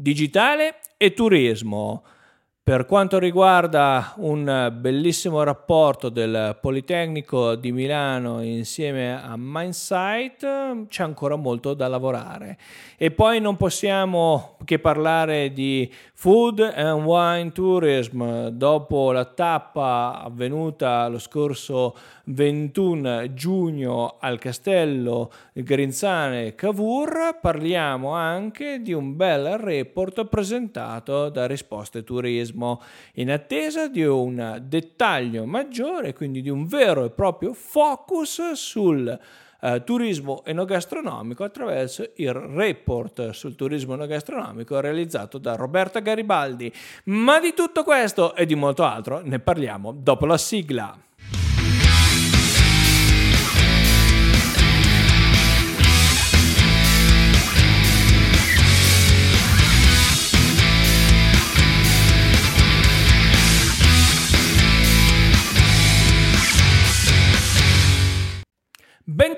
digitale e turismo. Per quanto riguarda un bellissimo rapporto del Politecnico di Milano insieme a Mindsight, c'è ancora molto da lavorare. E poi non possiamo che parlare di Food and Wine Tourism. Dopo la tappa avvenuta lo scorso 21 giugno al castello Grinzane Cavour, parliamo anche di un bel report presentato da Risposte Turismo, in attesa di un dettaglio maggiore, quindi di un vero e proprio focus sul eh, turismo enogastronomico attraverso il report sul turismo enogastronomico realizzato da Roberta Garibaldi. Ma di tutto questo e di molto altro ne parliamo dopo la sigla.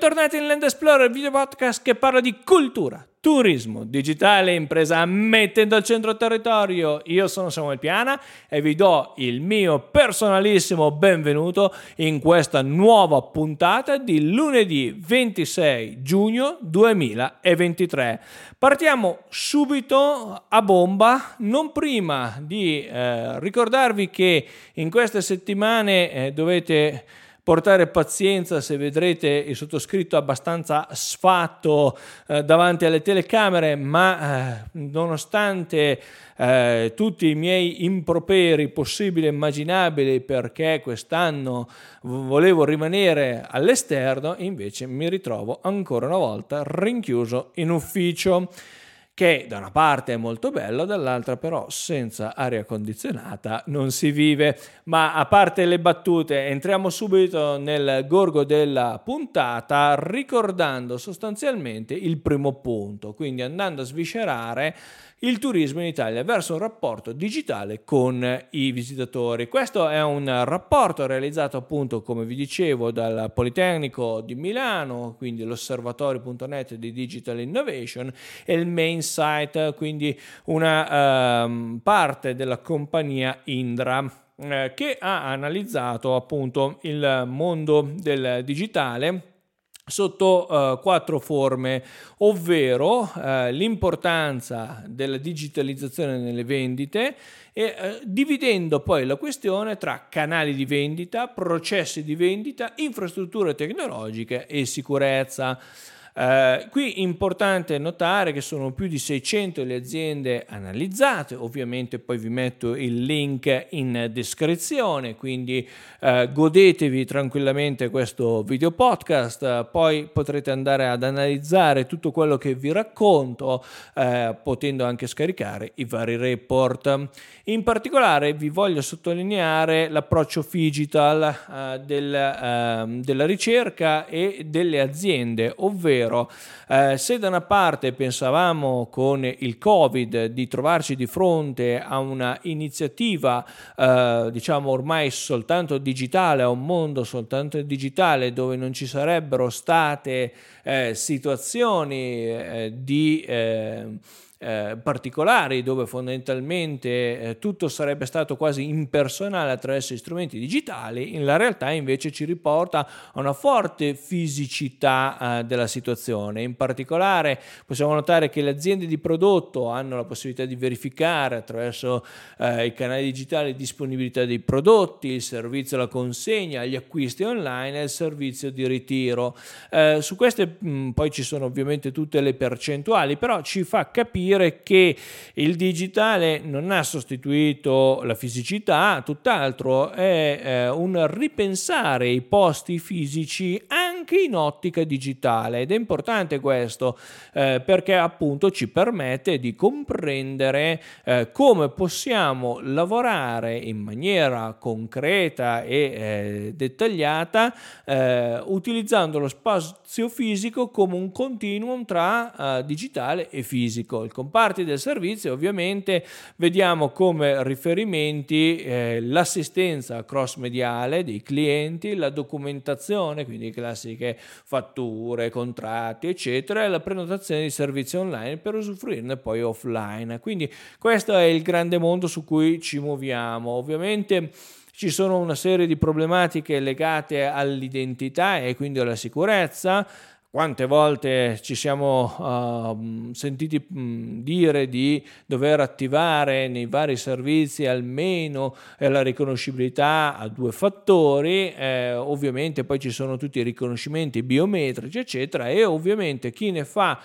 Bentornati in Land Explorer, video podcast che parla di cultura, turismo, digitale, impresa mettendo al centro territorio. Io sono Samuel Piana e vi do il mio personalissimo benvenuto in questa nuova puntata di lunedì 26 giugno 2023. Partiamo subito a bomba, non prima di eh, ricordarvi che in queste settimane eh, dovete portare pazienza se vedrete il sottoscritto abbastanza sfatto eh, davanti alle telecamere, ma eh, nonostante eh, tutti i miei improperi possibili e immaginabili perché quest'anno volevo rimanere all'esterno, invece mi ritrovo ancora una volta rinchiuso in ufficio che da una parte è molto bello, dall'altra però senza aria condizionata non si vive. Ma a parte le battute, entriamo subito nel gorgo della puntata ricordando sostanzialmente il primo punto, quindi andando a sviscerare il turismo in Italia verso un rapporto digitale con i visitatori. Questo è un rapporto realizzato appunto, come vi dicevo, dal Politecnico di Milano, quindi l'osservatorio.net di Digital Innovation e il main site, quindi una um, parte della compagnia Indra eh, che ha analizzato appunto il mondo del digitale sotto uh, quattro forme, ovvero uh, l'importanza della digitalizzazione nelle vendite e uh, dividendo poi la questione tra canali di vendita, processi di vendita, infrastrutture tecnologiche e sicurezza. Eh, qui importante notare che sono più di 600 le aziende analizzate, ovviamente poi vi metto il link in descrizione, quindi eh, godetevi tranquillamente questo video podcast, poi potrete andare ad analizzare tutto quello che vi racconto, eh, potendo anche scaricare i vari report. In particolare vi voglio sottolineare l'approccio digital eh, del, ehm, della ricerca e delle aziende, ovvero ovvero eh, se da una parte pensavamo con il Covid di trovarci di fronte a una iniziativa eh, diciamo ormai soltanto digitale, a un mondo soltanto digitale dove non ci sarebbero state eh, situazioni eh, di eh, particolari dove fondamentalmente eh, tutto sarebbe stato quasi impersonale attraverso gli strumenti digitali, la realtà invece ci riporta a una forte fisicità eh, della situazione. In particolare possiamo notare che le aziende di prodotto hanno la possibilità di verificare attraverso eh, i canali digitali disponibilità dei prodotti, il servizio alla consegna, gli acquisti online e il servizio di ritiro. Eh, su queste mh, poi ci sono ovviamente tutte le percentuali, però ci fa capire dire che il digitale non ha sostituito la fisicità, tutt'altro è eh, un ripensare i posti fisici anche in ottica digitale ed è importante questo eh, perché appunto ci permette di comprendere eh, come possiamo lavorare in maniera concreta e eh, dettagliata eh, utilizzando lo spazio fisico come un continuum tra eh, digitale e fisico. Il comparti del servizio ovviamente vediamo come riferimenti eh, l'assistenza cross mediale dei clienti, la documentazione, quindi i classici classiche, fatture, contratti, eccetera, e la prenotazione di servizi online per usufruirne poi offline. Quindi questo è il grande mondo su cui ci muoviamo. Ovviamente ci sono una serie di problematiche legate all'identità e quindi alla sicurezza. Quante volte ci siamo uh, sentiti dire di dover attivare nei vari servizi almeno eh, la riconoscibilità a due fattori, eh, ovviamente poi ci sono tutti i riconoscimenti biometrici, eccetera, e ovviamente chi ne fa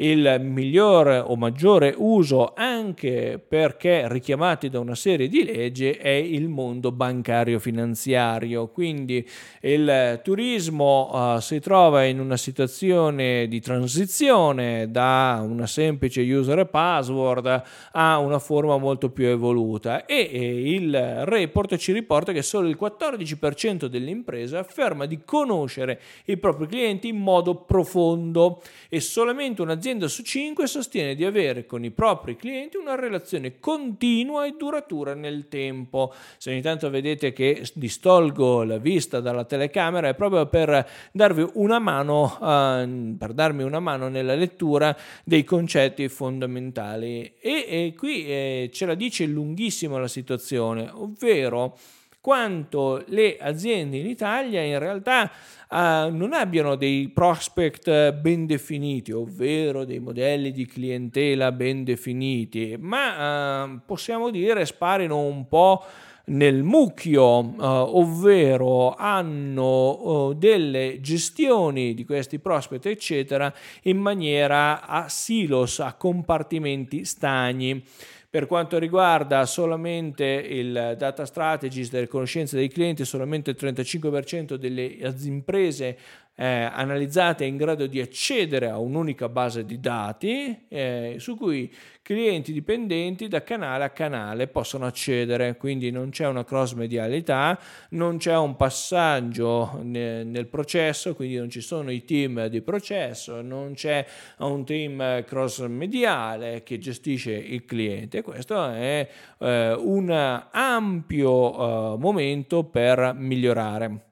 il migliore o maggiore uso anche perché richiamati da una serie di leggi è il mondo bancario finanziario. Quindi il turismo uh, si trova in una situazione di transizione da una semplice user password a una forma molto più evoluta. E, e il report ci riporta che solo il 14% delle imprese afferma di conoscere i propri clienti in modo profondo e solamente un'azienda un'azienda su 5 sostiene di avere con i propri clienti una relazione continua e duratura nel tempo. Se ogni tanto vedete che distolgo la vista dalla telecamera è proprio per darvi una mano, uh, per darmi una mano nella lettura dei concetti fondamentali. E, e qui eh, ce la dice lunghissima la situazione, ovvero quanto le aziende in Italia in realtà uh, non abbiano dei prospect ben definiti, ovvero dei modelli di clientela ben definiti, ma uh, possiamo dire sparino un po' nel mucchio, uh, ovvero hanno uh, delle gestioni di questi prospect, eccetera, in maniera a silos, a compartimenti stagni. Per quanto riguarda solamente il data strategist delle conoscenze dei clienti, solamente il 35% delle imprese eh, analizzate è in grado di accedere a un'unica base di dati eh, su cui clienti dipendenti da canale a canale possono accedere, quindi non c'è una cross medialità, non c'è un passaggio ne, nel processo, quindi non ci sono i team di processo, non c'è un team cross mediale che gestisce il cliente. Questo è eh, un ampio eh, momento per migliorare.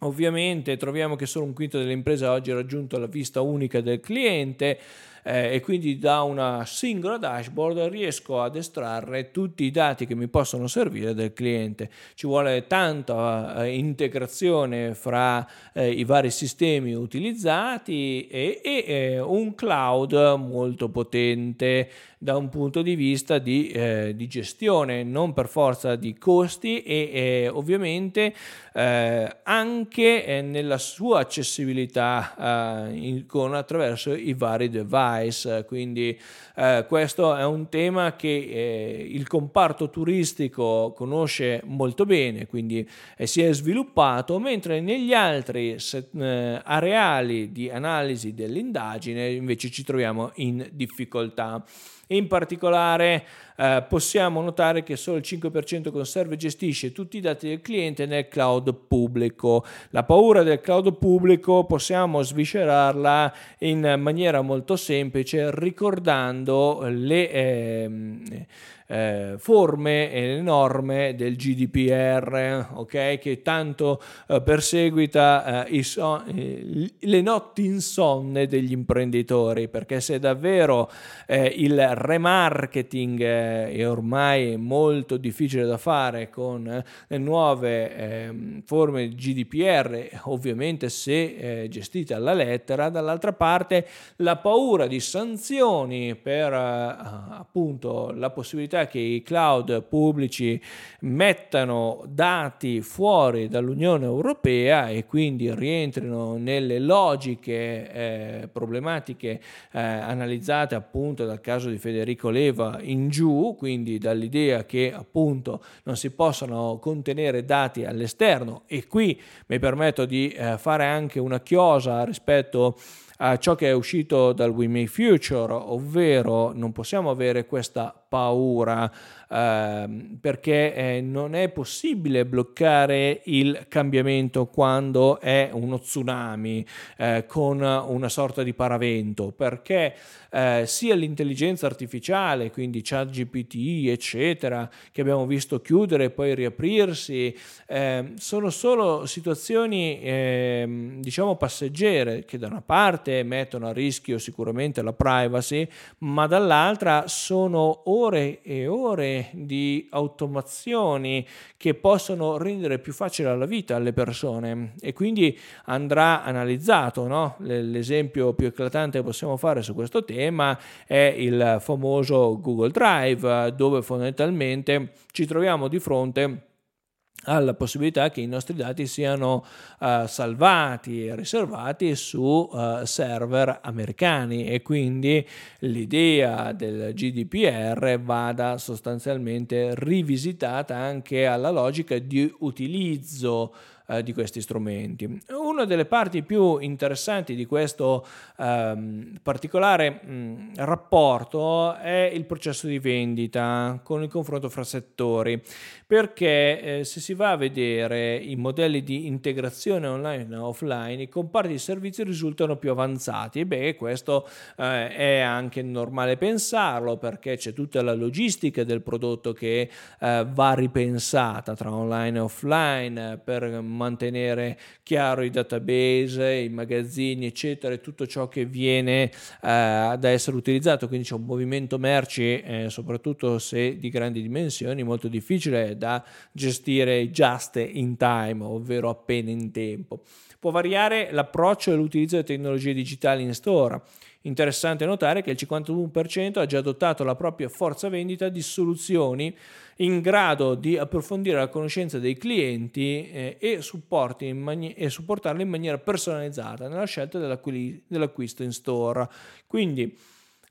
Ovviamente troviamo che solo un quinto delle imprese oggi ha raggiunto la vista unica del cliente eh, e quindi da una singola dashboard riesco ad estrarre tutti i dati che mi possono servire del cliente. Ci vuole tanta eh, integrazione fra eh, i vari sistemi utilizzati e, e eh, un cloud molto potente da un punto di vista di, eh, di gestione, non per forza di costi e ovviamente eh, anche nella sua accessibilità in, con, attraverso i vari device. Quindi eh, questo è un tema che il comparto turistico conosce molto bene, quindi si è sviluppato, mentre negli altri set, areali di analisi dell'indagine invece ci troviamo in difficoltà. In particolare eh, possiamo notare che solo il 5% conserva e gestisce tutti i dati del cliente nel cloud pubblico. La paura del cloud pubblico possiamo sviscerarla in maniera molto semplice ricordando le... Eh, eh, forme e le norme del GDPR, ok? Che tanto eh, perseguita eh, so- eh, le notti insonne degli imprenditori, perché se davvero eh, il remarketing eh, è ormai molto difficile da fare con le nuove ehm, forme di GDPR, ovviamente se gestite alla lettera, dall'altra parte la paura di sanzioni per appunto la possibilità che i cloud pubblici mettano dati fuori dall'Unione Europea e quindi rientrino nelle logiche eh, problematiche eh, analizzate appunto dal caso di Federico Leva in giù, quindi dall'idea che appunto non si possano contenere dati all'esterno. E qui mi permetto di eh, fare anche una chiosa rispetto a ciò che è uscito dal We Make Future, ovvero non possiamo avere questa paura eh, perché eh, non è possibile bloccare il cambiamento quando è uno tsunami eh, con una sorta di paravento perché eh, sia l'intelligenza artificiale quindi chat GPT eccetera che abbiamo visto chiudere e poi riaprirsi ehm, sono solo situazioni ehm, diciamo passeggere che da una parte mettono a rischio sicuramente la privacy ma dall'altra sono ore e ore di automazioni che possono rendere più facile la vita alle persone e quindi andrà analizzato. No? L'esempio più eclatante che possiamo fare su questo tema è il famoso Google Drive dove fondamentalmente ci troviamo di fronte alla possibilità che i nostri dati siano uh, salvati e riservati su uh, server americani e quindi l'idea del GDPR vada sostanzialmente rivisitata anche alla logica di utilizzo eh, di questi strumenti. Una delle parti più interessanti di questo ehm, particolare mh, rapporto è il processo di vendita con il confronto fra settori, perché eh, se si va a vedere i modelli di integrazione online e offline, i comparti di servizio risultano più avanzati e beh, questo eh, è anche normale pensarlo perché c'è tutta la logistica del prodotto che eh, va ripensata tra online e offline per mantenere chiaro i database, i magazzini, eccetera, e tutto ciò che viene eh, ad essere utilizzato. Quindi c'è un movimento merci, eh, soprattutto se di grandi dimensioni, molto difficile da gestire just in time, ovvero appena in tempo. Può variare l'approccio e l'utilizzo delle tecnologie digitali in store. Interessante notare che il 51% ha già adottato la propria forza vendita di soluzioni in grado di approfondire la conoscenza dei clienti eh, e, mani- e, supportarli in maniera personalizzata nella scelta dell'acquisto in store. Quindi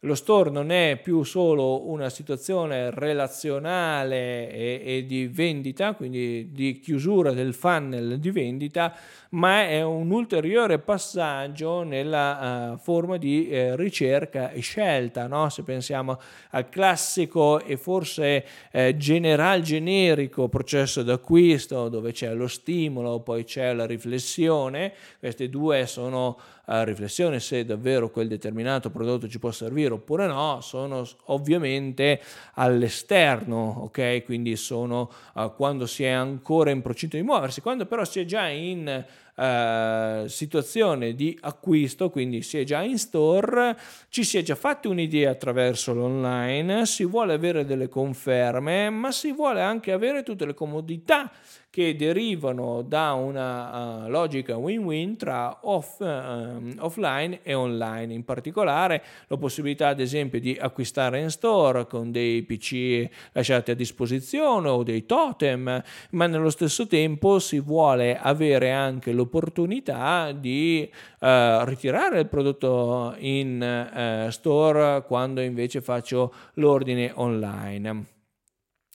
lo store non è più solo una situazione relazionale e, e, di vendita, quindi di chiusura del funnel di vendita, ma è un ulteriore passaggio nella uh, forma di uh, ricerca e scelta. No? Se pensiamo al classico e forse uh, general generico processo d'acquisto dove c'è lo stimolo, poi c'è la riflessione, queste due sono riflessione se davvero quel determinato prodotto ci può servire oppure no, sono ovviamente all'esterno, ok? Quindi sono uh, quando si è ancora in procinto di muoversi, quando però si è già in Uh, situazione di acquisto, quindi si è già in store, ci si è già fatti un'idea attraverso l'online, si vuole avere delle conferme, ma si vuole anche avere tutte le comodità che derivano da una uh, logica win-win tra off, uh, offline e online, in particolare la possibilità ad esempio di acquistare in store con dei PC lasciati a disposizione o dei totem, ma nello stesso tempo si vuole avere anche l'opportunità di uh, ritirare il prodotto in store quando invece faccio l'ordine online.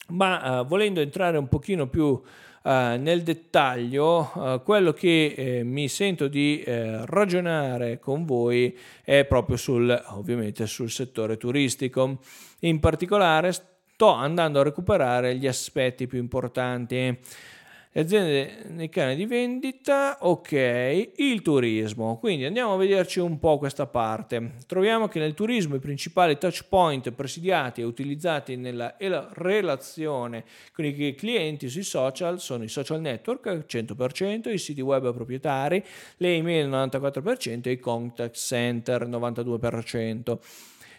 Ma volendo entrare un pochino più Uh, nel dettaglio, uh, quello che eh, mi sento di eh, ragionare con voi è proprio sul, ovviamente, sul settore turistico. In particolare sto andando a recuperare gli aspetti più importanti le aziende nei canali di vendita, ok, il turismo. Quindi andiamo a vederci un po' questa parte. Troviamo che nel turismo i principali touch point presidiati e utilizzati nella relazione con i clienti sui social sono i social network 100%, i siti web proprietari, le email 94% e i contact center 92%.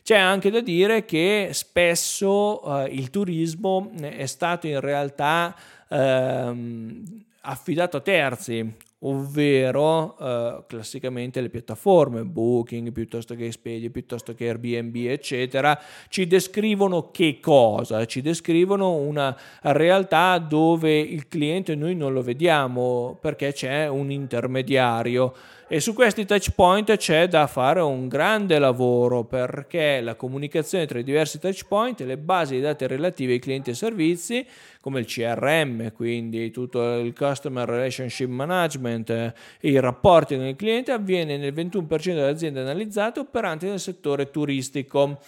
C'è anche da dire che spesso uh, il turismo è stato in realtà ehm, affidato a terzi, ovvero eh, classicamente le piattaforme Booking piuttosto che Expedia, piuttosto che Airbnb, eccetera, ci descrivono che cosa? Ci descrivono una realtà dove il cliente noi non lo vediamo perché c'è un intermediario e su questi touch point c'è da fare un grande lavoro perché la comunicazione tra i diversi touch point le basi dei dati relativi ai clienti e servizi come il CRM, quindi tutto il Customer Relationship Management e i rapporti con il cliente avviene nel 21% delle aziende analizzate operanti nel settore turistico.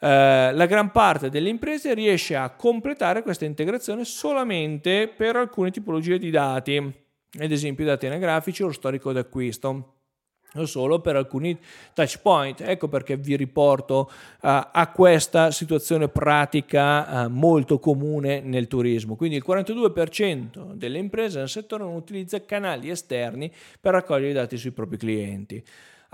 eh, la gran parte delle imprese riesce a completare questa integrazione solamente per alcune tipologie di dati, ad esempio dati anagrafici o storico d'acquisto solo per alcuni touch point. Ecco perché vi riporto uh, a questa situazione pratica uh, molto comune nel turismo. Quindi il 42% delle imprese nel settore non utilizza canali esterni per raccogliere i dati sui propri clienti.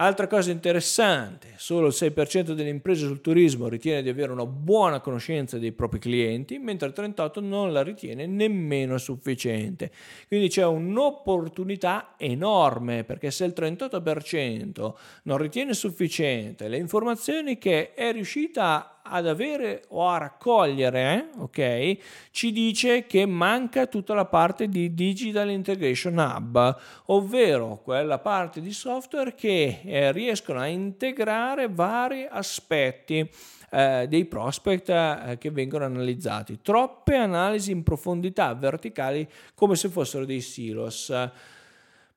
Altra cosa interessante, solo il 6% delle imprese sul turismo ritiene di avere una buona conoscenza dei propri clienti, mentre il 38% non la ritiene nemmeno sufficiente. Quindi c'è un'opportunità enorme perché se il 38% non ritiene sufficiente le informazioni che è riuscita ad avere o a raccogliere, eh, ok, ci dice che manca tutta la parte di Digital Integration Hub, ovvero quella parte di software che eh, riescono a integrare vari aspetti eh, dei prospect eh, che vengono analizzati. Troppe analisi in profondità verticali come se fossero dei silos.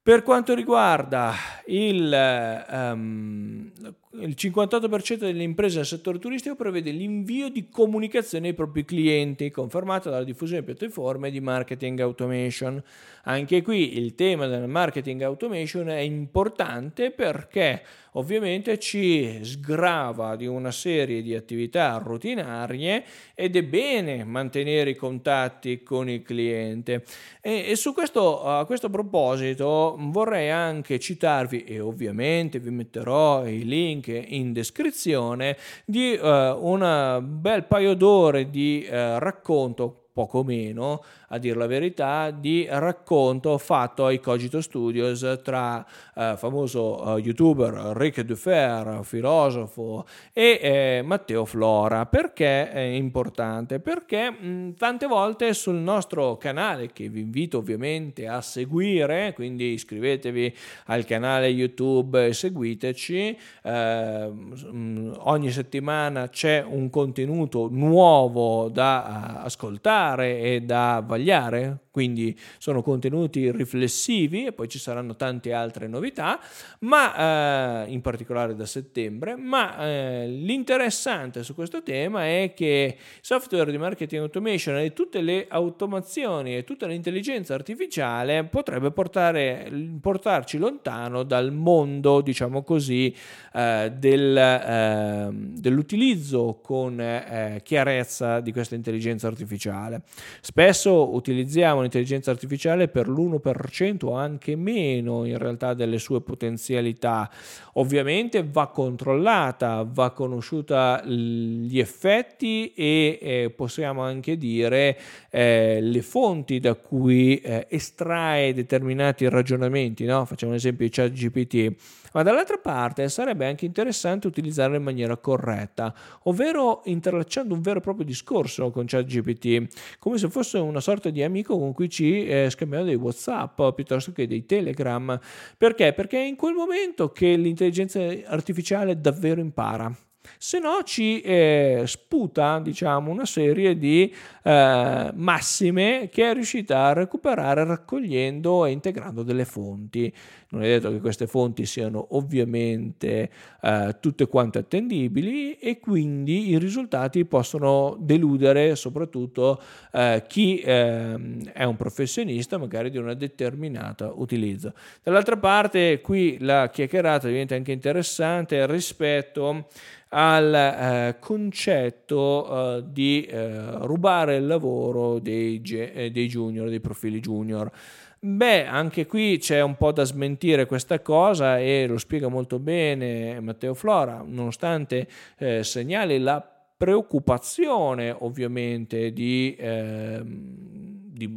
Per quanto riguarda il, um, il 58% delle imprese del settore turistico prevede l'invio di comunicazioni ai propri clienti, confermata dalla diffusione di piattaforme di marketing automation. Anche qui il tema del marketing automation è importante perché ovviamente ci sgrava di una serie di attività rutinarie ed è bene mantenere i contatti con il cliente. E, e su questo, a questo proposito vorrei anche citarvi, e ovviamente vi metterò i link in descrizione, di uh, un bel paio d'ore di uh, racconto poco meno, a dire la verità, di racconto fatto ai Cogito Studios tra eh, famoso eh, youtuber Rick Dufer, filosofo, e eh, Matteo Flora. Perché è importante? Perché mh, tante volte sul nostro canale, che vi invito ovviamente a seguire, quindi iscrivetevi al canale YouTube e seguiteci, eh, ogni settimana c'è un contenuto nuovo da uh, ascoltare ascoltare e da vagliare, quindi sono contenuti riflessivi e poi ci saranno tante altre novità, ma eh, in particolare da settembre, ma eh, l'interessante su questo tema è che software di marketing automation e tutte le automazioni e tutta l'intelligenza artificiale potrebbe portare, portarci lontano dal mondo, diciamo così, eh, del, ehm, dell'utilizzo con eh, chiarezza di questa intelligenza artificiale artificiale. Spesso utilizziamo l'intelligenza artificiale per l'1% o anche meno in realtà delle sue potenzialità. Ovviamente va controllata, va conosciuta gli effetti e eh, possiamo anche dire eh, le fonti da cui eh, estrae determinati ragionamenti. No? Facciamo un esempio di ChatGPT ma dall'altra parte sarebbe anche interessante utilizzarlo in maniera corretta, ovvero interlacciando un vero e proprio discorso con ChatGPT, come se fosse una sorta di amico con cui ci eh, scambiamo dei WhatsApp piuttosto che dei Telegram. Perché? Perché è in quel momento che l'intelligenza artificiale davvero impara se no ci eh, sputa diciamo, una serie di eh, massime che è riuscita a recuperare raccogliendo e integrando delle fonti. Non è detto che queste fonti siano ovviamente eh, tutte quante attendibili e quindi i risultati possono deludere soprattutto eh, chi ehm, è un professionista magari di una determinata utilizzo. Dall'altra parte qui la chiacchierata diventa anche interessante rispetto al eh, concetto eh, di eh, rubare il lavoro dei, eh, dei junior, dei profili junior. Beh, anche qui c'è un po' da smentire questa cosa e lo spiega molto bene Matteo Flora, nonostante eh, segnali la preoccupazione ovviamente di, eh, di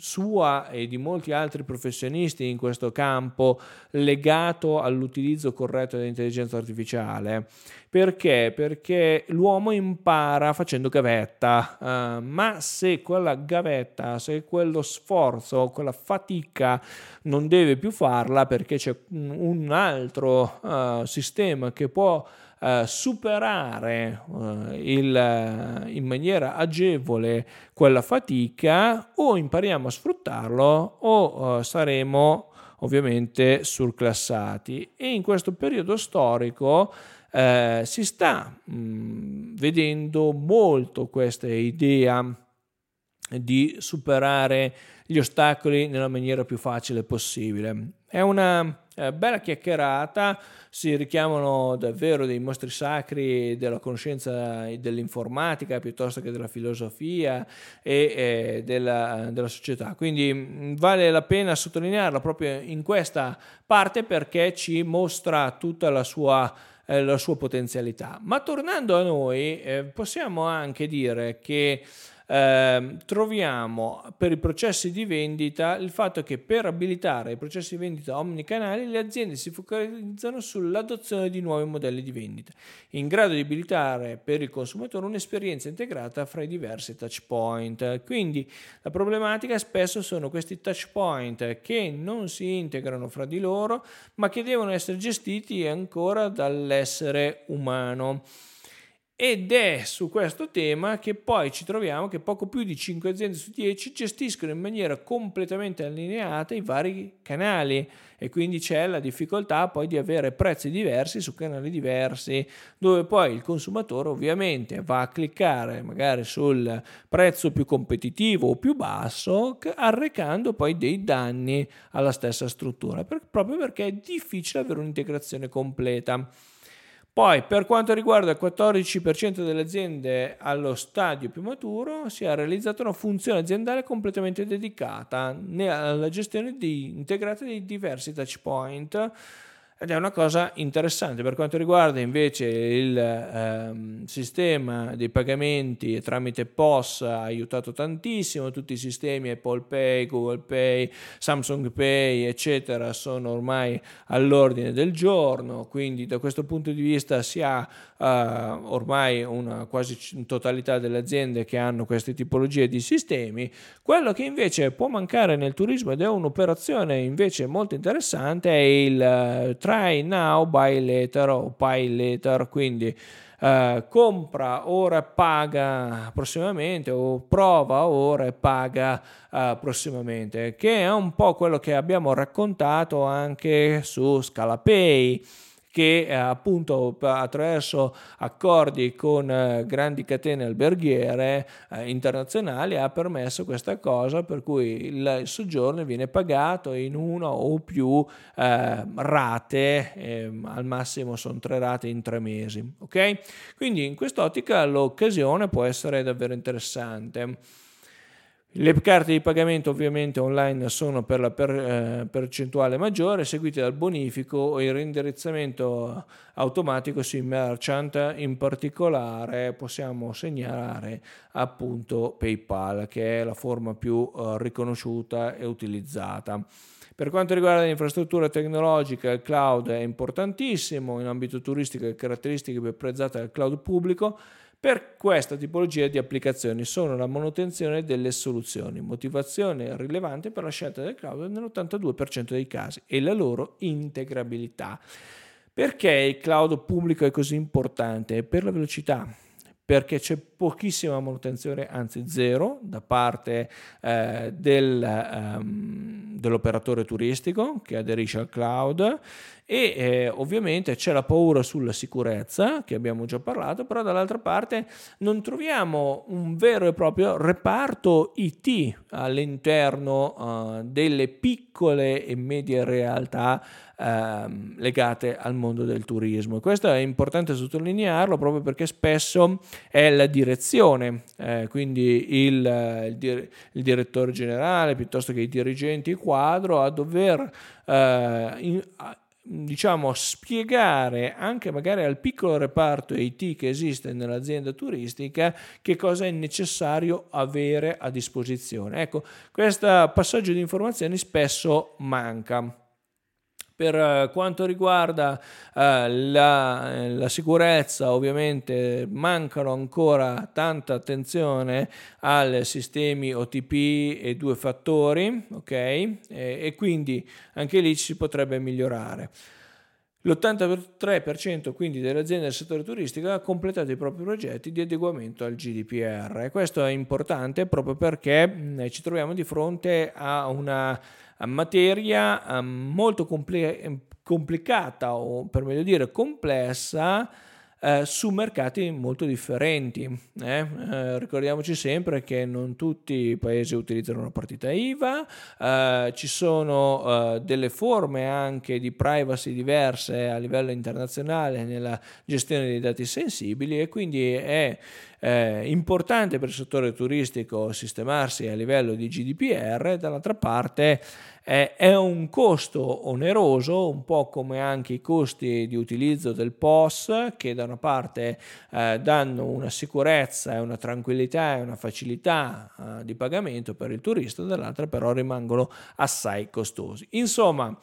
sua e di molti altri professionisti in questo campo legato all'utilizzo corretto dell'intelligenza artificiale. Perché? Perché l'uomo impara facendo gavetta, uh, ma se quella gavetta, se quello sforzo, quella fatica non deve più farla perché c'è un altro uh, sistema che può Uh, superare uh, il, uh, in maniera agevole quella fatica o impariamo a sfruttarlo o saremo ovviamente surclassati e in questo periodo storico eh, si sta mh, mm, vedendo molto questa idea di superare gli ostacoli nella maniera più facile possibile. È una eh, bella chiacchierata, si richiamano davvero dei mostri sacri della conoscenza dell'informatica piuttosto che della filosofia e eh, della, della, società. Quindi mm, vale la pena sottolinearla proprio in questa parte perché ci mostra tutta la sua eh, la sua potenzialità. Ma tornando a noi, eh, possiamo anche dire che eh, troviamo per i processi di vendita il fatto che per abilitare i processi di vendita omnicanali le aziende si focalizzano sull'adozione di nuovi modelli di vendita, in grado di abilitare per il consumatore un'esperienza integrata fra i diversi touch point. Quindi la problematica spesso sono questi touch point che non si integrano fra di loro, ma che devono essere gestiti ancora dall'essere umano. Ed è su questo tema che poi ci troviamo che poco più di 5 aziende su 10 gestiscono in maniera completamente allineata i vari canali e quindi c'è la difficoltà poi di avere prezzi diversi su canali diversi dove poi il consumatore ovviamente va a cliccare magari sul prezzo più competitivo o più basso arrecando poi dei danni alla stessa struttura proprio perché è difficile avere un'integrazione completa. Poi, per quanto riguarda il 14% delle aziende allo stadio più maturo, si è realizzata una funzione aziendale completamente dedicata alla gestione di, integrata di diversi touch point ed è una cosa interessante. Per quanto riguarda invece il ehm, sistema dei pagamenti tramite POS ha aiutato tantissimo, tutti i sistemi Apple Pay, Google Pay, Samsung Pay eccetera sono ormai all'ordine del giorno, quindi da questo punto di vista si ha ormai una quasi totalità delle aziende che hanno queste tipologie di sistemi, quello che invece può mancare nel turismo ed è un'operazione invece molto interessante è il uh, try now, buy later o pay later, quindi uh, compra ora e paga prossimamente o prova ora e paga uh, prossimamente, che è un po' quello che abbiamo raccontato anche su Scalapay che eh, appunto attraverso accordi con eh, grandi catene alberghiere eh, internazionali ha permesso questa cosa per cui il soggiorno viene pagato in una o più rate, ehm, al massimo sono tre rate in tre mesi. Ok? Quindi in quest'ottica l'occasione può essere davvero interessante. Le carte di pagamento ovviamente online sono per la per, eh, percentuale maggiore, seguite dal bonifico e il reindirizzamento automatico sui merchant. In particolare possiamo segnalare appunto PayPal, che è la forma più eh, riconosciuta e utilizzata. Per quanto riguarda l'infrastruttura tecnologica, il cloud è importantissimo, in ambito turistico le caratteristiche più apprezzate del cloud pubblico per questa tipologia di applicazioni sono la manutenzione delle soluzioni, motivazione rilevante per la scelta del cloud nell'82% dei casi e la loro integrabilità. Perché il cloud pubblico è così importante? Per la velocità perché c'è pochissima manutenzione, anzi zero, da parte eh, del, um, dell'operatore turistico che aderisce al cloud e eh, ovviamente c'è la paura sulla sicurezza che abbiamo già parlato, però dall'altra parte non troviamo un vero e proprio reparto IT all'interno uh, delle piccole e medie realtà uh, legate al mondo del turismo. E questo è importante sottolinearlo proprio perché spesso è la direzione, eh, quindi il, il, dir- il, direttore generale piuttosto che i dirigenti quadro a dover uh, in, diciamo, spiegare anche magari al piccolo reparto IT che esiste nell'azienda turistica che cosa è necessario avere a disposizione. Ecco, questo passaggio di informazioni spesso manca. Per eh, quanto riguarda eh, la, la, sicurezza, ovviamente mancano ancora tanta attenzione ai sistemi OTP e due fattori, ok? E, e quindi anche lì ci si potrebbe migliorare. L'83% quindi delle aziende del settore turistico ha completato i propri progetti di adeguamento al GDPR questo è importante proprio perché ci troviamo di fronte a una materia molto compl- complicata o per meglio dire complessa eh, su mercati molto differenti. Eh? Eh, ricordiamoci sempre che non tutti i paesi utilizzano una partita IVA, eh, ci sono eh, delle forme anche di privacy diverse a livello internazionale nella gestione dei dati sensibili e quindi è eh, importante per il settore turistico sistemarsi a livello di GDPR, dall'altra parte eh, è un costo oneroso, un po' come anche i costi di utilizzo del POS, che da una parte eh, danno una sicurezza e una tranquillità e una facilità eh, di pagamento per il turista, dall'altra però rimangono assai costosi. Insomma,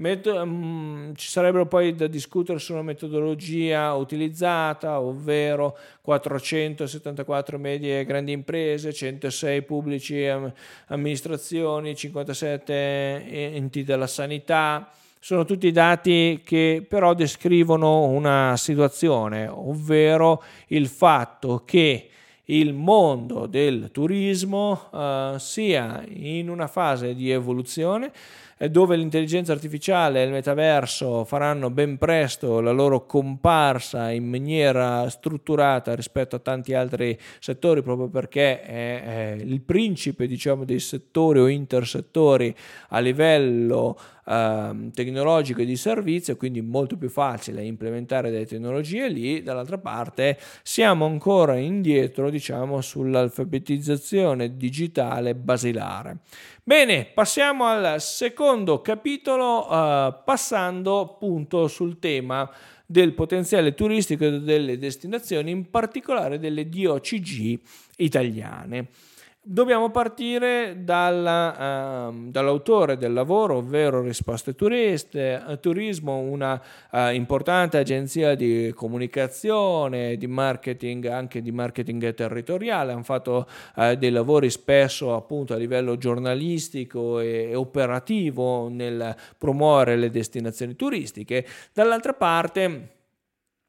Meto- um, ci sarebbero poi da discutere su una metodologia utilizzata, ovvero 474 medie e grandi imprese, 106 pubblici am- amministrazioni, 57 enti della sanità. Sono tutti dati che però descrivono una situazione, ovvero il fatto che il mondo del turismo uh, sia in una fase di evoluzione dove l'intelligenza artificiale e il metaverso faranno ben presto la loro comparsa in maniera strutturata rispetto a tanti altri settori, proprio perché è, il principe diciamo, dei settori o intersettori a livello eh, tecnologico e di servizio, quindi molto più facile implementare delle tecnologie lì. Dall'altra parte siamo ancora indietro, diciamo, sull'alfabetizzazione digitale basilare. Bene, passiamo al secondo capitolo, uh, passando appunto sul tema del potenziale turistico delle destinazioni, in particolare delle DOCG italiane. Dobbiamo partire dalla, uh, dall'autore del lavoro, ovvero Risposte Turiste, eh, Turismo, una uh, importante agenzia di comunicazione, di marketing, anche di marketing territoriale. Hanno fatto uh, dei lavori spesso appunto a livello giornalistico e, e operativo nel promuovere le destinazioni turistiche. Dall'altra parte,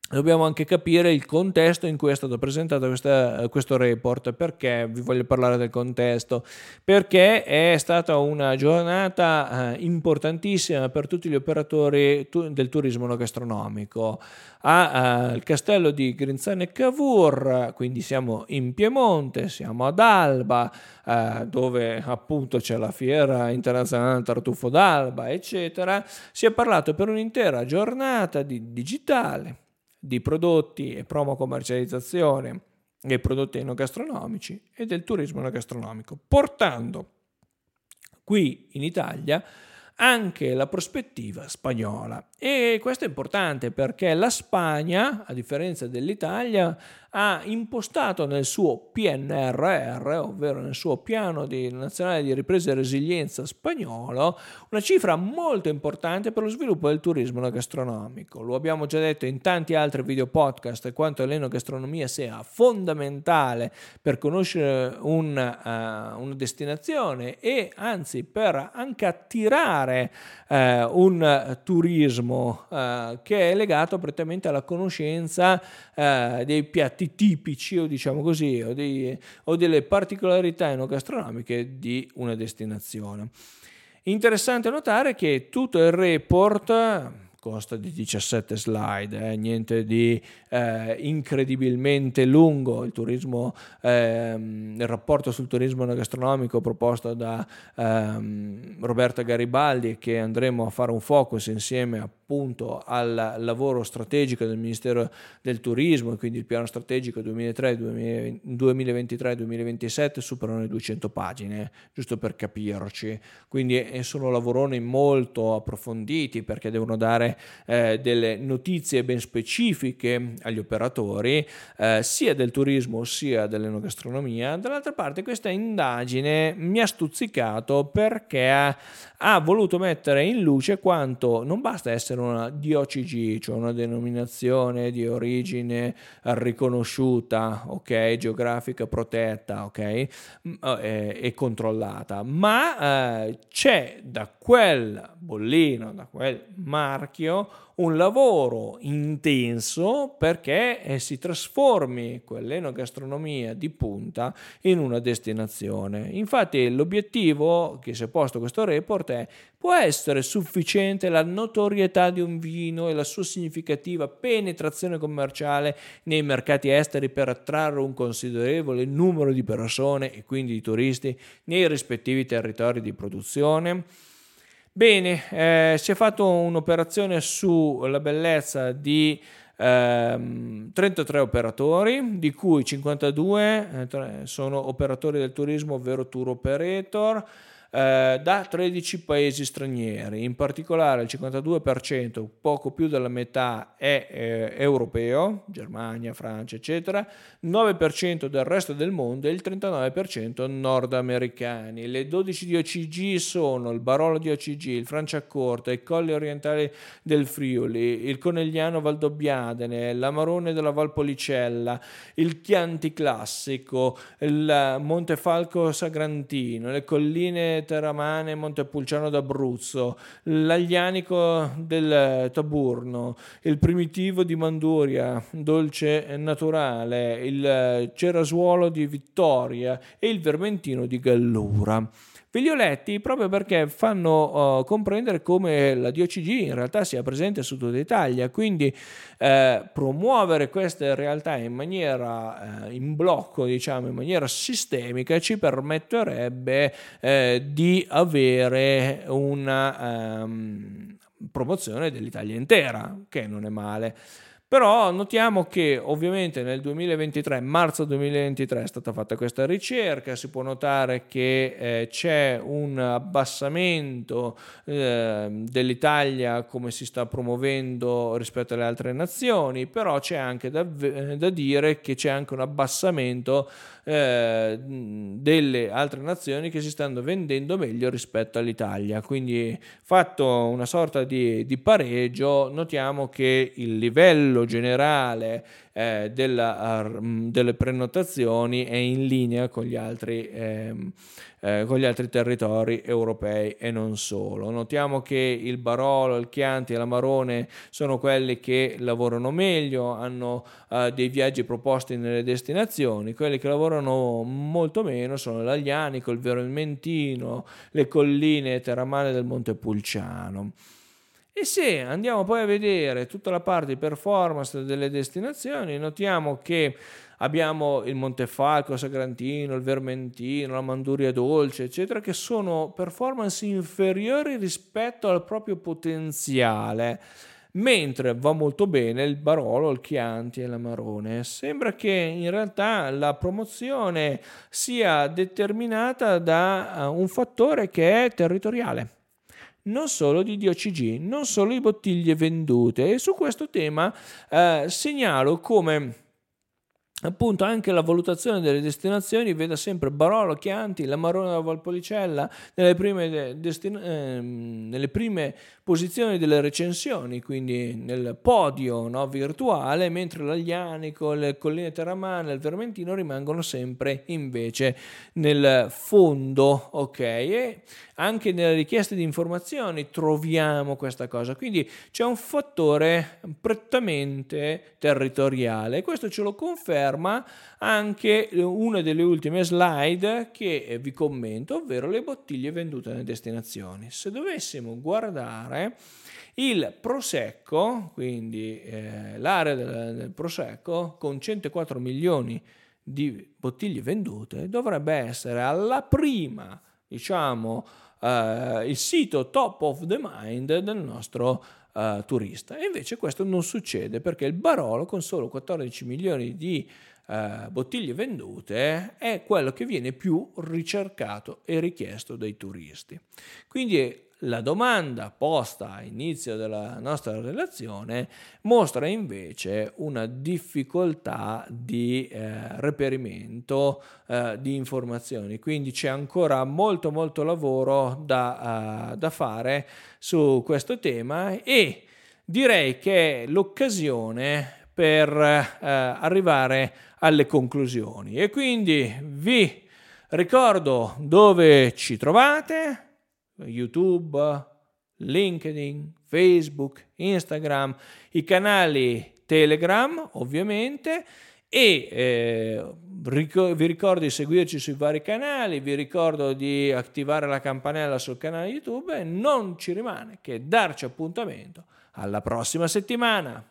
dobbiamo anche capire il contesto in cui è stato presentato questa, questo report. Perché vi voglio parlare del contesto? Perché è stata una giornata eh, importantissima per tutti gli operatori del turismo no gastronomico. Al eh, castello di Grinzane Cavour, quindi siamo in Piemonte, siamo ad Alba, eh, dove appunto c'è la fiera internazionale tartufo d'Alba, eccetera. Si è parlato per un'intera giornata di digitale di prodotti e promo commercializzazione dei prodotti enogastronomici e del turismo enogastronomico, portando qui in Italia anche la prospettiva spagnola. E questo è importante perché la Spagna, a differenza dell'Italia, ha impostato nel suo PNRR, ovvero nel suo piano di, nazionale di ripresa e resilienza spagnolo, una cifra molto importante per lo sviluppo del turismo gastronomico. Lo abbiamo già detto in tanti altri video podcast quanto l'enogastronomia sia fondamentale per conoscere un, uh, una destinazione e anzi per anche attirare uh, un turismo uh, che è legato prettamente alla conoscenza dei piatti piatti tipici o diciamo così o, dei, o delle particolarità enogastronomiche di una destinazione. Interessante notare che tutto il report costa di 17 slide, eh, niente di eh, incredibilmente lungo. Il, turismo, ehm, il rapporto sul turismo gastronomico proposto da ehm, Roberta Garibaldi, che andremo a fare un focus insieme appunto al lavoro strategico del Ministero del Turismo, quindi il piano strategico 2023-2027 superano le 200 pagine, giusto per capirci. Quindi sono lavoroni molto approfonditi perché devono dare eh, delle notizie ben specifiche agli operatori, eh, sia del turismo sia dell'enogastronomia. Dall'altra parte questa indagine mi ha stuzzicato perché ha, voluto mettere in luce quanto non basta essere una DOCG, cioè una denominazione di origine riconosciuta, ok, geografica protetta, ok, eh, e controllata, ma eh, c'è da quel bollino, da quel marchio marchio un lavoro intenso perché eh, si trasformi quell'enogastronomia di punta in una destinazione. Infatti l'obiettivo che si è posto questo report è può essere sufficiente la notorietà di un vino e la sua significativa penetrazione commerciale nei mercati esteri per attrarre un considerevole numero di persone e quindi di turisti nei rispettivi territori di produzione? Bene, eh, si è fatto un'operazione sulla bellezza di ehm, 33 operatori, di cui 52 eh, sono operatori del turismo, ovvero tour operator, eh, da 13 paesi stranieri, in particolare il 52%, poco più della metà è eh, europeo, Germania, Francia, eccetera, 9% del resto del mondo e il 39% nordamericani. Le 12 di OCG sono il Barolo di OCG, il Franciacorta, i Colli Orientali del Friuli, il Conegliano Valdobbiadene, l'Amarone della Valpolicella, il Chianti Classico, il Montefalco Sagrantino, le colline Terramane, Montepulciano d'Abruzzo, l'Aglianico del Taburno, il Primitivo di Manduria, Dolce Naturale, il Cerasuolo di Vittoria e il Vermentino di Gallura. Ve li ho letti proprio perché fanno uh, comprendere come la DOCG in realtà sia presente su tutta Italia, quindi eh, promuovere queste realtà in maniera eh, in blocco, diciamo in maniera sistemica, ci permetterebbe eh, di avere una um, promozione dell'Italia intera, che non è male. Però notiamo che ovviamente nel 2023, marzo 2023 è stata fatta questa ricerca, si può notare che eh, c'è un abbassamento eh, dell'Italia come si sta promuovendo rispetto alle altre nazioni, però c'è anche da, da dire che c'è anche un abbassamento eh, delle altre nazioni che si stanno vendendo meglio rispetto all'Italia. Quindi fatto una sorta di, di pareggio, notiamo che il livello generale eh, della, uh, delle prenotazioni è in linea con gli, altri, ehm, eh, con gli altri territori europei e non solo. Notiamo che il Barolo, il Chianti e l'Amarone sono quelli che lavorano meglio, hanno uh, dei viaggi proposti nelle destinazioni, quelli che lavorano molto meno sono l'Aglianico, il Vermentino, le colline terramane del Montepulciano. E se andiamo poi a vedere tutta la parte di performance delle destinazioni, notiamo che abbiamo il Montefalco, il Sagrantino, il Vermentino, la Manduria Dolce, eccetera, che sono performance inferiori rispetto al proprio potenziale. Mentre va molto bene il Barolo, il Chianti e l'Amarone. Sembra che in realtà la promozione sia determinata da eh, un fattore che è territoriale non solo di DOCG, non solo di bottiglie vendute. E su questo tema eh, segnalo come appunto anche la valutazione delle destinazioni veda sempre Barolo, Chianti, la Marona della Valpolicella nelle prime, destin- eh, nelle prime posizioni delle recensioni, quindi nel podio no, virtuale, mentre l'Aglianico, le colline terramane, il Vermentino rimangono sempre invece nel fondo, ok? E anche nelle richieste di informazioni troviamo questa cosa, quindi c'è un fattore prettamente territoriale, questo ce lo conferma anche una delle ultime slide che vi commento, ovvero le bottiglie vendute nelle destinazioni. Se dovessimo guardare il Prosecco, quindi eh, l'area del, del Prosecco, con 104 milioni di bottiglie vendute, dovrebbe essere alla prima, diciamo, eh, il sito top of the mind del nostro eh, turista. E invece questo non succede perché il Barolo, con solo 14 milioni di Uh, bottiglie vendute è quello che viene più ricercato e richiesto dai turisti. Quindi la domanda posta a inizio della nostra relazione mostra invece una difficoltà di eh, reperimento eh, di informazioni, quindi c'è ancora molto molto lavoro da, uh, da fare su questo tema e direi che è l'occasione per eh, arrivare alle conclusioni. E quindi vi ricordo dove ci trovate YouTube, LinkedIn, Facebook, Instagram, i canali Telegram ovviamente e eh, vi ricordo di seguirci sui vari canali, vi ricordo di attivare la campanella sul canale YouTube e non ci rimane che darci appuntamento alla prossima settimana.